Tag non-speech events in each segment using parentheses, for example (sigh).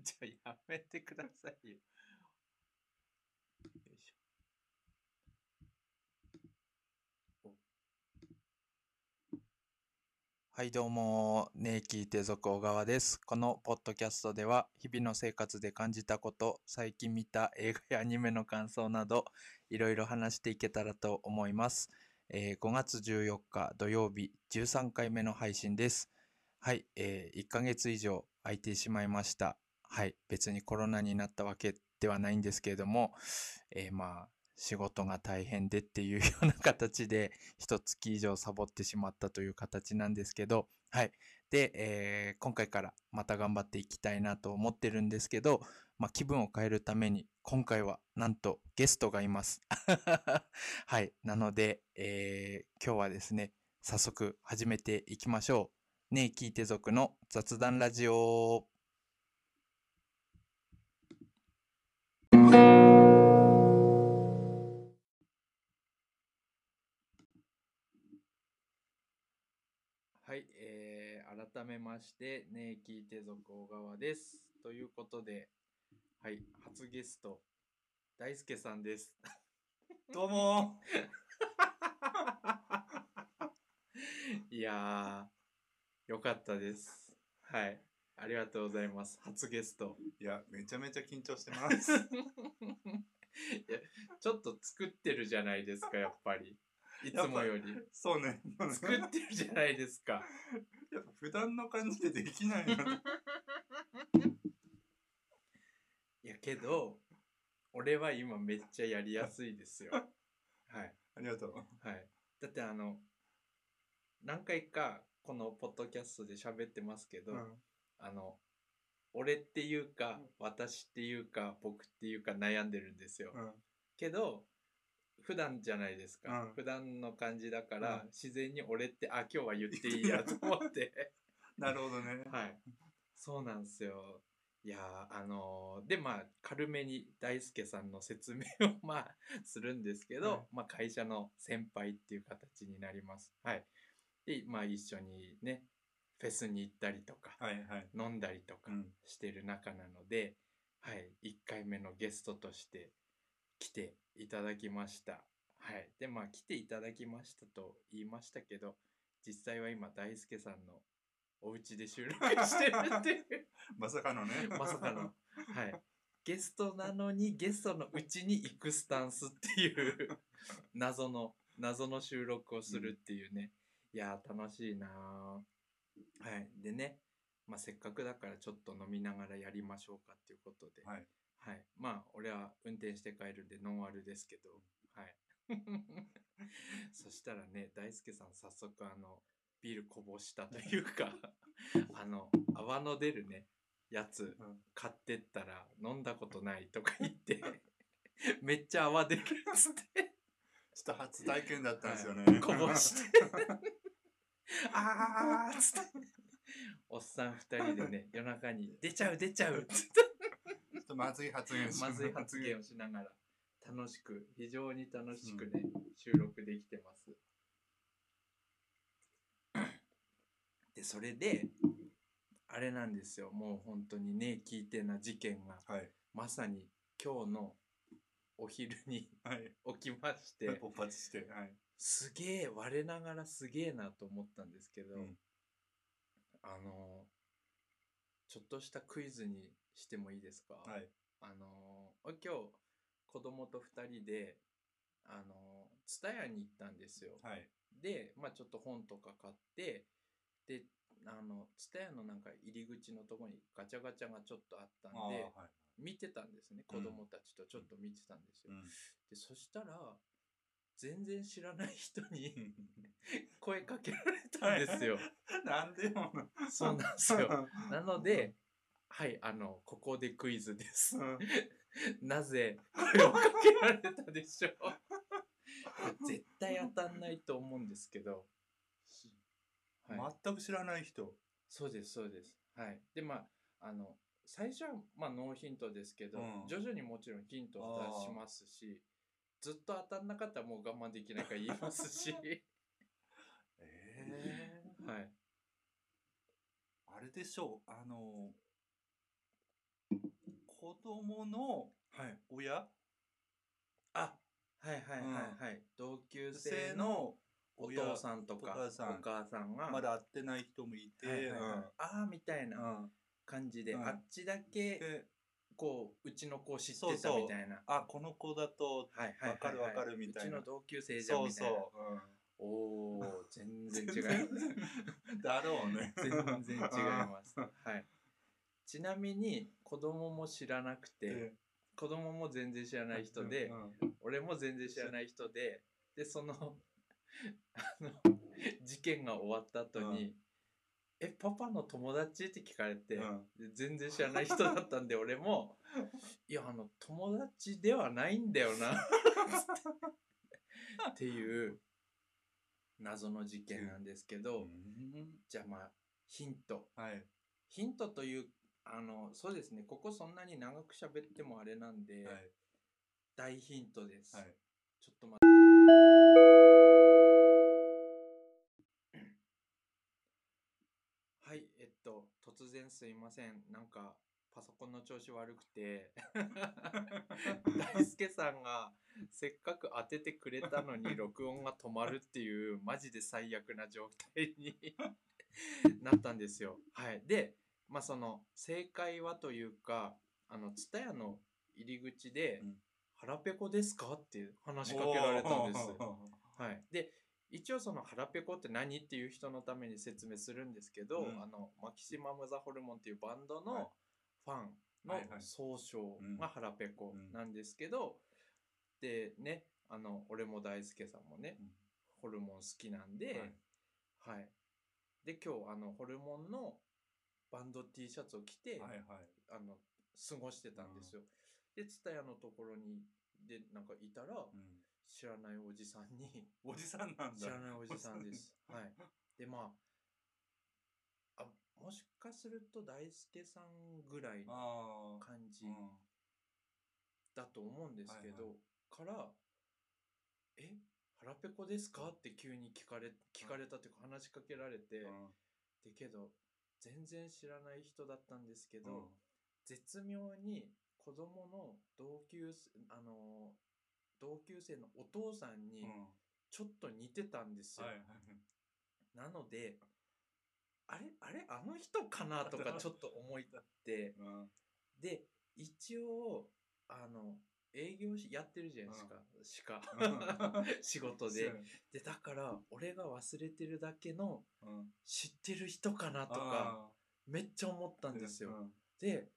(laughs) じゃやめてくださいよ。よいしょ。はい、どうも、ねえ聞いて続小川です。このポッドキャストでは、日々の生活で感じたこと、最近見た映画やアニメの感想など、いろいろ話していけたらと思います。えー5月14日土曜日、13回目の配信です。はい、えー1ヶ月以上空いてしまいました。はい、別にコロナになったわけではないんですけれども、えーまあ、仕事が大変でっていうような形で、一月以上サボってしまったという形なんですけど、はい。で、えー今回からまた頑張っていきたいなと思ってるんですけど、まあ、気分を変えるために、今回はなんとゲストがいます。(laughs) はい。なので、えー今日はですね、早速始めていきましょう。ねえ聞いて族の雑談ラジオ。えー、改めまして、ねえ聞いて族小川です。ということで、はい、初ゲスト、大輔さんです。(laughs) どうもいやー、よかったです。はい、ありがとうございます。初ゲスト。いや、めちゃめちゃ緊張してます。(laughs) いやちょっと作ってるじゃないですか、やっぱり。いつもより。そうね。作ってるじゃないですか。(laughs) やっぱ普段の感じでできないの。(laughs) いやけど、俺は今めっちゃやりやすいですよ。(laughs) はい。ありがとう。はい。だってあの、何回かこのポッドキャストで喋ってますけど、うんあの、俺っていうか、私っていうか、僕っていうか悩んでるんですよ。うんけど、普段じゃないですか。うん普段の感じだから、うん自然に俺って、あ、今日は言っていいやと思って。(laughs) なるほどね。はい。そうなんですよ。いやーあのーで、まあ、軽めに大輔さんの説明を、(laughs) まあ、するんですけど、はいまあ、会社の先輩っていう形になります。はい。で、まあ、一緒にね、フェスに行ったりとか、はいはい。飲んだりとかうん。してる仲なので、はい。1回目のゲストとして来ていただきました。はい。で、まあ、来ていただきましたと言いましたけど、実際は今、大輔さんのお家で収録してるっていう。(laughs) まさかのね。(laughs) まさかの。はい。ゲストなのにゲストのうちに行くスタンスっていう謎の、謎の収録をするっていうね。いやー楽しいなーはい。でね、まあ、せっかくだからちょっと飲みながらやりましょうかっていうことで。はい。はい。まあ、俺は運転して帰るんでノンアルですけど、はい。(laughs) そしたらね、大輔さん早速あの、ビールこぼしたというか、(laughs) あの、泡の出るね、やつうん。買ってったら飲んだことないとか言って、(laughs) めっちゃ泡出るっつって、ちょっと初体験だったんですよね。はい。こぼして、あーっつって、おっさん二人でね、夜中に出ちゃう出ちゃうっつって、とまずい発言しまずい発言をしながら楽しく非常に楽しくね、収録できてます (coughs) でそれであれなんですよもう本当にね聞いてな事件がはい。まさに今日のお昼にはい。起きまして (laughs) 勃発して。はい。すげえ我ながらすげえなと思ったんですけど、うんあのちょっとしたクイズにしてもいいですか、はい。あのー今日子供と2人であの蔦屋に行ったんですよ。はい。で、まあ、ちょっと本とか買ってであの蔦屋のなんか入り口のとこにガチャガチャがちょっとあったんではい。見てたんですね子供たちとちょっと見てたんですよ。うんでそしたら全然知らない人に声かけられたんですよ。(laughs) なんでよ。そうなんですよ。なので、はい、あの、ここでクイズです。うんなぜ声をかけられたでしょう (laughs) 絶対当たんないと思うんですけど。はい、全く知らない人。そうです、そうです。はい。で、まあ、あの、最初は、まあ、ノーヒントですけど、うん徐々にもちろんヒントを出しますし、ずっと当たんなかったらもう我慢できないから言いますし、(laughs) ええはい。あれでしょう。あの、子供のはい。親？あ、はいはいはいはい。同級生のお親？父さんとかお母さん。お母さんが、まだ会ってない人もいて、はいはいはい。ああ、みたいなうん。うん感じで、うん。あっちだけ、でこう、うちの子を知ってたそうそうみたいな。あこの子だとはいはいはいはいわかるわかるみたいなうちの同級生じゃんそうみたいな。そう、うんおお、全然違います。(laughs) だろうね全然違います。はい。ちなみに子供も知らなくて、で子供も全然知らない人で、うん俺も全然知らない人で、で、その、あの、事件が終わった後に、え、パパの友達？って聞かれて、うん。で全然知らない人だったんで、俺も、いや、あの、友達ではないんだよな、っていう謎の事件なんですけど、うん。じゃあまあ、ヒント。はい。ヒントという、あの、そうですね、ここそんなに長く喋ってもあれなんで、はい。大ヒントです。はい。ちょっと待って。と、突然すいません。なんか、パソコンの調子悪くて、(laughs) 大輔さんがせっかく当ててくれたのに (laughs) 録音が止まるっていう、マジで最悪な状態に (laughs) なったんですよ。はい。で、まあその、正解はというか、あの、ツタヤの入り口で、うん腹ペコですか？って話しかけられたんです。はい。で、一応その腹ペコって何っていう人のために説明するんですけど、うん。あの、マキシマム・ザ・ホルモンっていうバンドはい。のファンはいはいの総称うんが腹ペコうん。なんですけど、でね、あの、俺も大輔さんもね、うん。ホルモン好きなんで、はい。で、今日あの、ホルモンのバンド T シャツを着て、はいはい。あの、過ごしてたんですよ。で、ツタヤのところに、で、なんかいたら、うん知らないおじさんに、(laughs) おじさんなんだ。知らないおじさんです。はい。で、まあ、あ、もしかすると大輔さんぐらいの感じうん。だと思うんですけど、はいから、え腹ペコですか？って急に聞かれ、聞かれたというか話しかけられて、うん。でけど、全然知らない人だったんですけど、うん。絶妙に子供の同級生、あの、同級生のお父さんにうん。ちょっと似てたんですよ。はい。はいなので、あれあれあの人かなとかちょっと思いって、うん。で、一応、あの、営業しやってるじゃないですか、うん。しか。(laughs) 仕事で。で、だから、俺が忘れてるだけのうん。知ってる人かなとか、あめっちゃ思ったーんですよ。うん。で、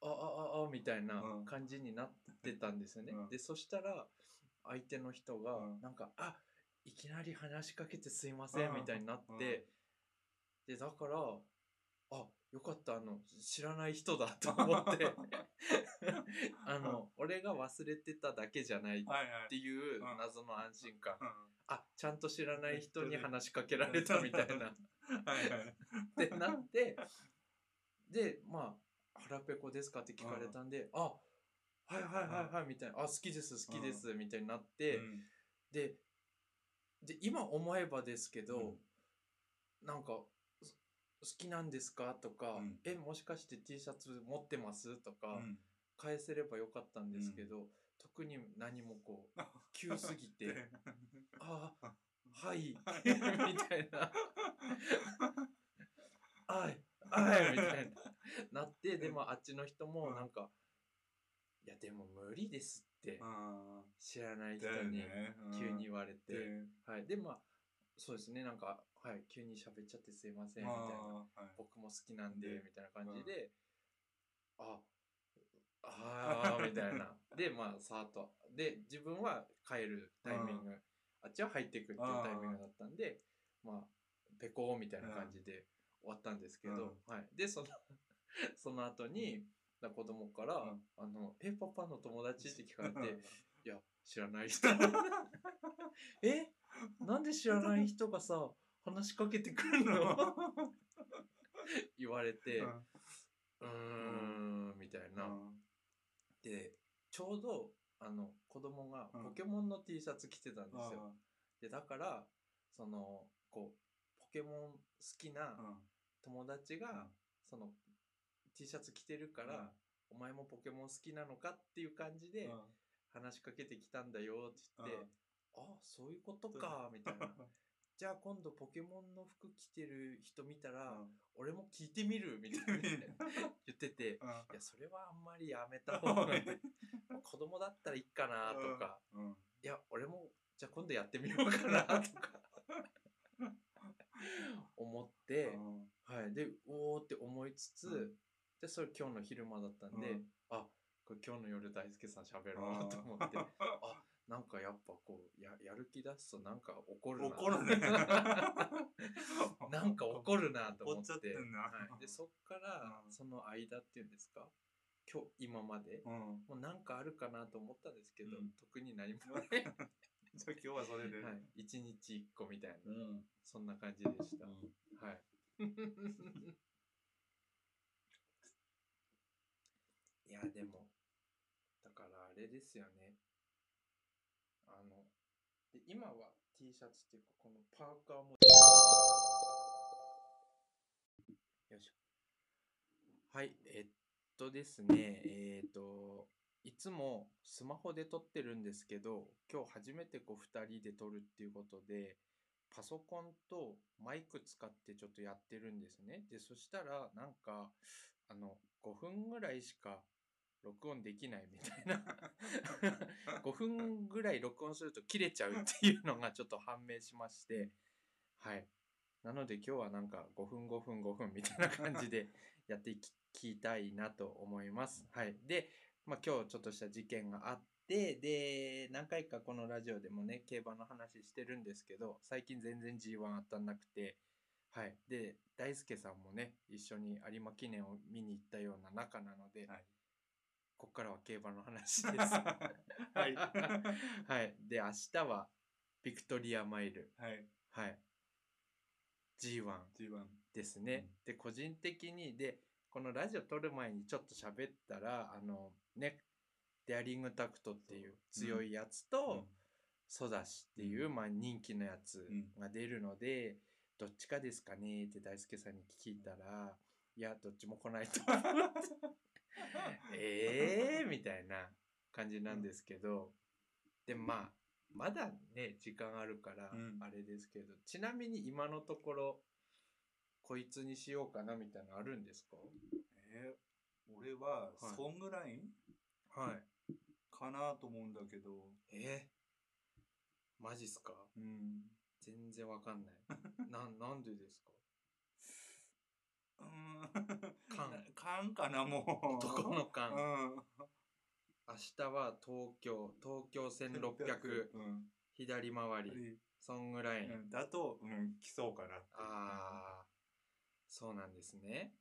あ、あ、みたいなうん。感じになってたんですよね。うん。で、そしたら、相手の人がう、ん。なんか、あ、いきなり話しかけてすいません、うん。みたいになって、で、だから、あ、よかった、あの、知らない人だと思って、(laughs) あの、俺が忘れてただけじゃないっていううん。謎の安心感。うん。あ、ちゃんと知らない人に話しかけられたみたいな。(laughs) はいはい。ってなって、で、まあ、腹ペコですかって聞かれたんで、あ、はいはいはいはい、みたいな、あ、好きです、好きです、みたいになって、うん。で、で、今思えばですけど、うん。なんか、す好きなんですかとか、うん。え、もしかして T シャツ持ってますとか、うん。返せればよかったんですけど、特に何もこう、(laughs) 急すぎて、あ、はい、(laughs) みたいな。(laughs) はい、はい、みたいな。なって、でもあっちの人もなんか、いや、でも無理ですって、あ知らない人にね。うん。急に言われて、ではい。で、まあ、そうですね、なんか、はい、急に喋っちゃってすいません、みたいな。はい。僕も好きなんでで、みたいな感じで、あ、あー、(laughs) みたいな。で、まあ、さーっと。で、自分は帰るタイミング、あっちは入ってくっていうタイミングだったんで、まあ、ペコーみたいな感じで終わったんですけど、はい。で、その、(laughs) その後に、な子供から、うん。あの、え、パパの友達？って聞かれて、(laughs) いや、知らない人。(laughs) え？なんで知らない人がさ、話しかけてくるの？言われて、うーん、みたいな。で、ちょうど、あの、子供がうん。ポケモンの T シャツ着てたんですよ。で、だから、その、こう、ポケモン好きな友達が、その、T シャツ着てるから、お前もポケモン好きなのかっていう感じでうん。話しかけてきたんだよって言って、うん。あそういうことかみたいな。じゃあ今度ポケモンの服着てる人見たら、俺も聞いてみるみたいなね (laughs) 言ってて、いやそれはあんまりやめた方がいい。子供だったらいいかなとか、うん。いや俺もじゃあ今度やってみようかなとか (laughs) (laughs) 思って、うん。はい、でおーって思いつつ、うん。でそれ今日の昼間だったんで、うん。あこれ今日の夜大輔さん喋ろうと思って。あなんかやっぱこうややる気出すとなんか怒るな。怒るね。(laughs) なんか怒るなと思怒ってはい、でそっからうん。その間っていうんですか？今日今までうん。もうなんかあるかなと思ったんですけど、うん。特に何もない、(laughs) じゃあ今日はそれではい、1日1個みたいなうん。そんな感じでした、うん。はい。(laughs) いやでもだからあれですよね。あので今は T シャツっていうかこのパーカーもよいしょ。はいえっとですねえっといつもスマホで撮ってるんですけど今日初めてこう2人で撮るっていうことでパソコンとマイク使ってちょっとやってるんですね。で、そしたらなんか、あの、5分ぐらいしか録音できないみたいな。(laughs) 5分ぐらい録音すると切れちゃうっていうのがちょっと判明しまして、はい。なので今日はなんか5分5分5分みたいな感じでやっていきたいなと思います。はい。で、まあ今日ちょっとした事件があって、で、何回かこのラジオでもね、競馬の話してるんですけど、最近全然 G1 当たんなくて、はい。で、大輔さんもね、一緒に有馬記念を見に行ったような仲なので、はいここからは競馬の話です。(laughs) はい (laughs) はい。で、明日はビクトリアマイル。はいはい。G1 G1 ですね。うんで、個人的に、で、このラジオ撮る前にちょっと喋ったら、あの、ね、デアリングタクトっていう強いやつと、ソダシっていう、うん。まあ、人気のやつうんが出るので、どっちかですかねって大輔さんに聞いたら、いや、どっちも来ないと (laughs) ええみたいな感じなんですけど、でまあまだね時間あるからうん。あれですけど、ちなみに今のところこいつにしようかなみたいなのあるんですか？えー俺ははい。ソングラインはい。かなと思うんだけど。え？ー、マジっすか？うん。全然わかんない。(laughs) ななんでですか？うーん。缶。(laughs) 缶かなもう。男の缶。うん。明日は東京。東京1600うん。左回り。ソングライン、うん。だと、うん、来そうかなって。ああ、そうなんですね。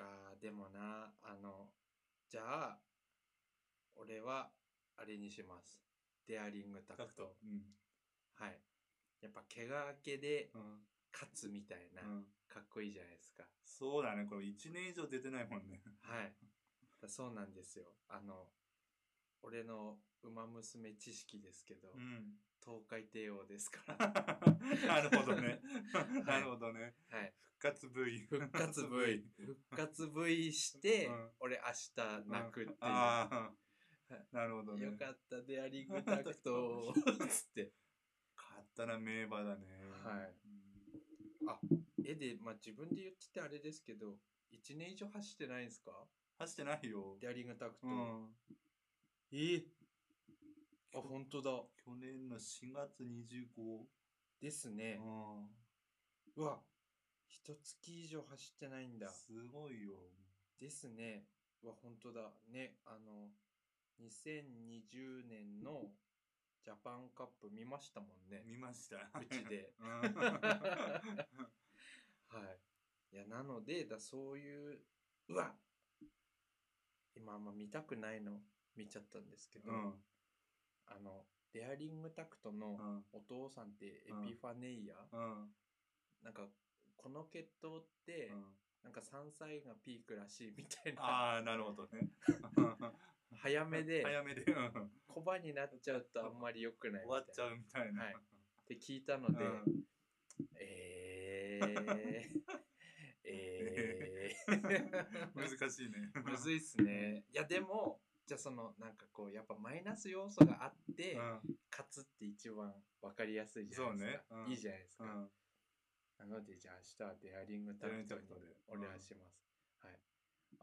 か、でもな、あの、じゃあ、俺は、あれにします。デアリングタクト。うんはい。やっぱ、怪我明けでうん勝つみたいな、うんかっこいいじゃないですか。そうだねこれ1年以上出てないもんねはい。だそうなんですよ。あの、俺の馬娘知識ですけど、うん東海帝王ですから。(laughs) なるほどね。なるほどね。はい。復活 V 復活 V 復活 V して、うん。俺明日泣くっていう、ああなるほどね。よかったデアリングタクトつって。買ったら名馬だね。はい。絵で、まあ、自分で言っててあれですけど1年以上走ってないんですか？走ってないよ。デアリングタクト、うん。えあ本当だ。去年の4月25ですね、ううわ一月以上走ってないんだ。んすごいよ。ですね。うわ本当だ。ねあの2020年のジャパンカップ見ましたもんね。見ました。うちで。うん。(laughs) はい。いや、なので、だそういう、うわ今あんま見たくないの見ちゃったんですけど、うんあの、デアリングタクトうのん。お父さんってエうん。ピファネイア、うん。なんか、この血統って、うん。なんか3歳がピークらしいみたいな、ああなるほどね。(laughs) 早めで、早めでうん。小判になっちゃうとあんまり良くないみたいな。終わっちゃうみたいな。はい。って聞いたので、うん。えー、(laughs) え (laughs) 難しいね。むずいっすね。いやでも、じゃあそのなんかこうやっぱマイナス要素があって、うん。勝つって一番わかりやすいじゃないですか。ねうんいいじゃないですか。うん。なのでじゃあ明日はデアリングタクトにお願いします。はい。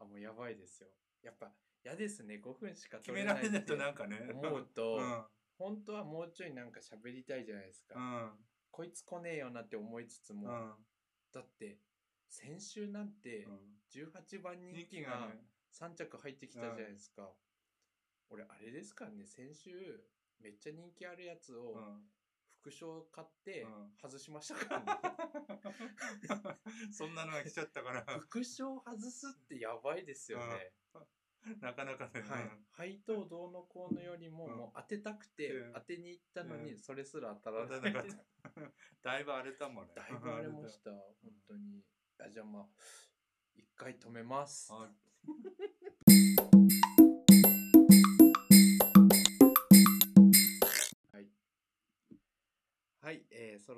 あ、もうやばいですよ。やっぱ嫌ですね。5分しか決め取れないってられないとなんかね。思うと、うん。本当はもうちょいなんか喋りたいじゃないですか。うん。こいつ来ねえよなって思いつつも、うん。だって先週なんてうん18番人人気が気がね。3着入ってきたじゃないですか。俺あれですからね、先週めっちゃ人気あるやつをうん。副賞買ってうん外しましたからね。(laughs) そんなのが来ちゃったから。副賞外すってやばいですよね。なかなかね。はい。配当どうのこうのよりも、うんもう当てたくてうん当てに行ったのに、うんそれすら当たら当ない。たらなか。だいぶ荒れたもんね。だいぶ荒れました、本当に。あじゃあまあ、一回止めます。はい。はい。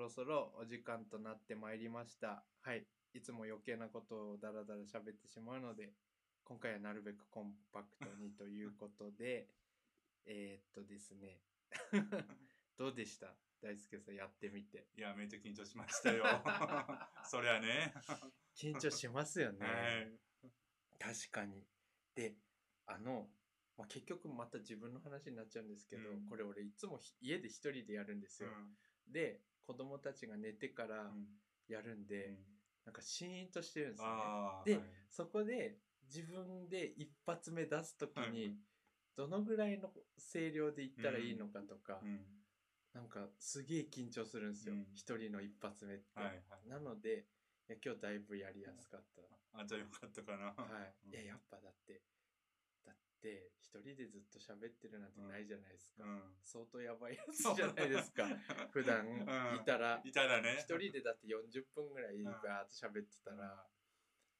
ろそろお時間となってまいりました。はい。いつも余計なことをダラダラ喋ってしまうので、今回はなるべくコンパクトにということで、(laughs) えーっとですね。(laughs) どうでした？大輔さんやってみて。いや、めっちゃ緊張しましたよ。(laughs) そりゃね。緊張しますよね。はい。確かに。で、あの、まあ、結局また自分の話になっちゃうんですけど、うんこれ俺いつもひ家で一人でやるんですよ。で、子供たちが寝てからうんやるんで、うんなんかシーンとしてるんですよね。ではいそこで自分で一発目出すときはいに、どのぐらいの声量で言ったらいいのかとか、うん。なんかすげえ緊張するんですようん。一、人の一発目って。はいはい。なので、いや今日だいぶやりやすかった。あ、じゃあよかったかな。はい。いや、うんやっぱだって、だって、一人でずっと喋ってるなんてないじゃないですか。うん。相当やばいやつじゃないですか。(laughs) 普段うんいたら、いたらね。一人でだって40分ぐらいんバーっと喋ってたら、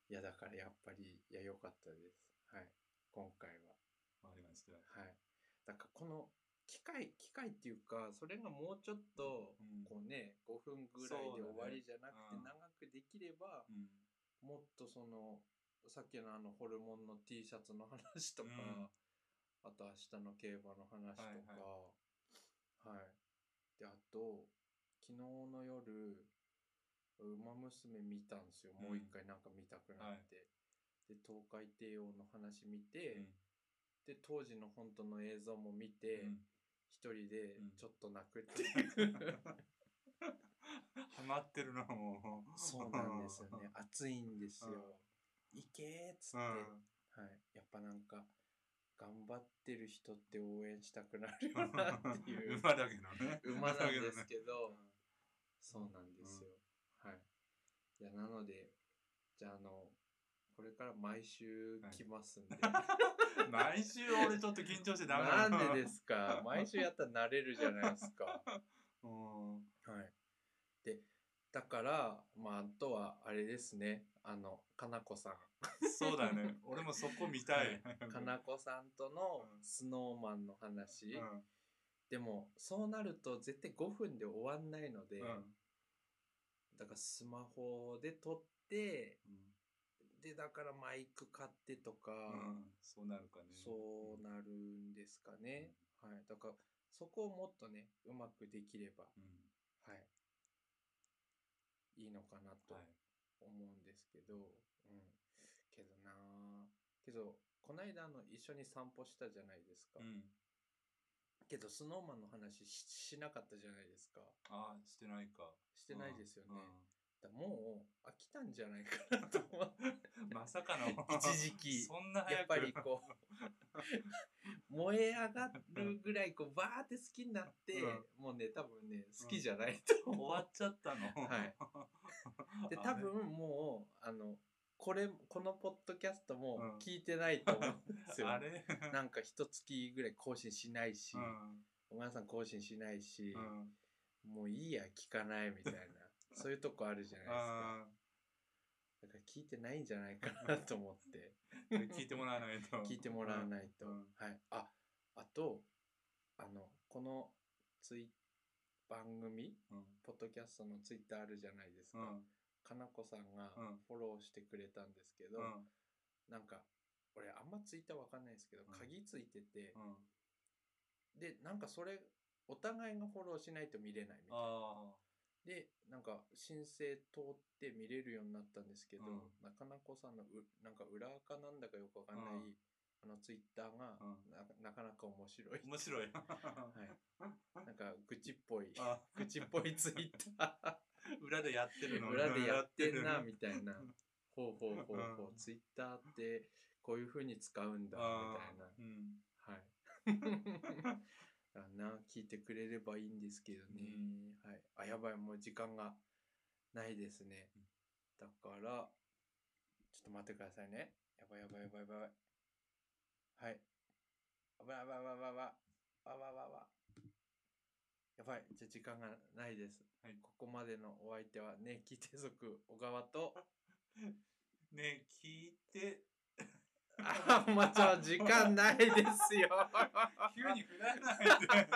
いや、だからやっぱり、いや、良かったです。はい。今回は。わかりました。はい。だからこの、機械、機械っていうか、それがもうちょっと、うんこうね、5分ぐらいで終わりじゃなくて、長くできれば、うん。もっとそのさっきのあのホルモンの T シャツの話とか、うん。あと明日の競馬の話とか。はいはい、であと昨日の夜「ウマ娘」見たんですよ、うん。もう一回なんか見たくなって、で東海帝王の話見て、うん。で当時の本当の映像も見て、うん。一人でうん。ちょっと泣くっていう、(laughs) ハマってるな、も。う。そうなんですよね。(laughs) 熱いんですよ。いけーっつって、うん。はい。やっぱなんか、頑張ってる人って応援したくなるよなっていう馬だけどね。馬なんですど。けど、そうなんですよ。はい。いや、なので、じゃあ、あの、これから毎週来ますんで。(laughs) 毎週俺ちょっと緊張してダメなんでですか？毎週やったら慣れるじゃないですか。(laughs) うん。はい。で、だから、まあ、あとは、あれですね。あの、かなこさん。そうだね。(laughs) 俺もそこ見たい。かなこさんとのうんスノーマンの話。うん。でも、そうなると絶対5分で終わんないので、うん。だからスマホで撮って、うんで、だからマイク買ってとか、うん。そうなるかね。そうなるんですかね。はい。だから、そこをもっとね、うまくできれば、うん。はい。いいのかなとはい。思うんですけど、うん。けどなあけど、こないだあの一緒に散歩したじゃないですか。うん。けど、スノーマンの話ししなかったじゃないですか。ああ、してないか。してないですよね。うんだもう飽きたんじゃないかなと思。う (laughs) んまさかの。一時期そんな早く。やっぱりこう、燃え上がるぐらいこうバーって好きになって、うんもうね、多分ね、好きじゃないと終思わっちゃったの。はいで、(laughs) 多分もう、あの、これ、このポッドキャストもうん聞いてないと思うんですよ。(laughs) あれ？なんか一月ぐらい更新しないし、うん。お前さん更新しないし、うん。もういいや、聞かないみたいな、そういうとこあるじゃないですか。あだから聞いてないんじゃないかなと思って。あ、(laughs) 聞いてもらわないと。聞いてもらわないと。うんはい。あ、あと、あの、このツイ番組、うん。ポッドキャストのツイッターあるじゃないですか。うん。かなこさんがうんフォローしてくれたんですけど、うん。なんか俺あんまツイッターわかんないですけど、うん鍵ついてて、うん。でなんかそれお互いがフォローしないと見れないみたいなあでなんか申請通って見れるようになったんですけど、うん。なかさんのうなんか裏垢なんだかよくわかんない、うん。あのツイッターがうん。ななかなか面白い。あ。面白い。はい、(laughs) なんか愚痴っぽいあ。愚痴っぽいツイッタ (laughs) 裏でやってるーの。裏でやってんなやみたいな。うんほうほうほうほう。うツイッターってこういう風に使うんだみあたいな。ー。うん。はい。(laughs) だな、聞いてくれればいいんですけどね。うんはい。あ、やばい、もう時間がないですねうん。だから、ちょっと待ってくださいね。やばいやばいやばいやばい。はい。やばいやばいやばいやばい。やばいやばいやばい。やばい、じゃあ時間がないです。はいここまでのお相手は、ね、キテ族小川と、(laughs) ね聞いて、あもうちょ時間ないですよ。(laughs) 急に振らないで。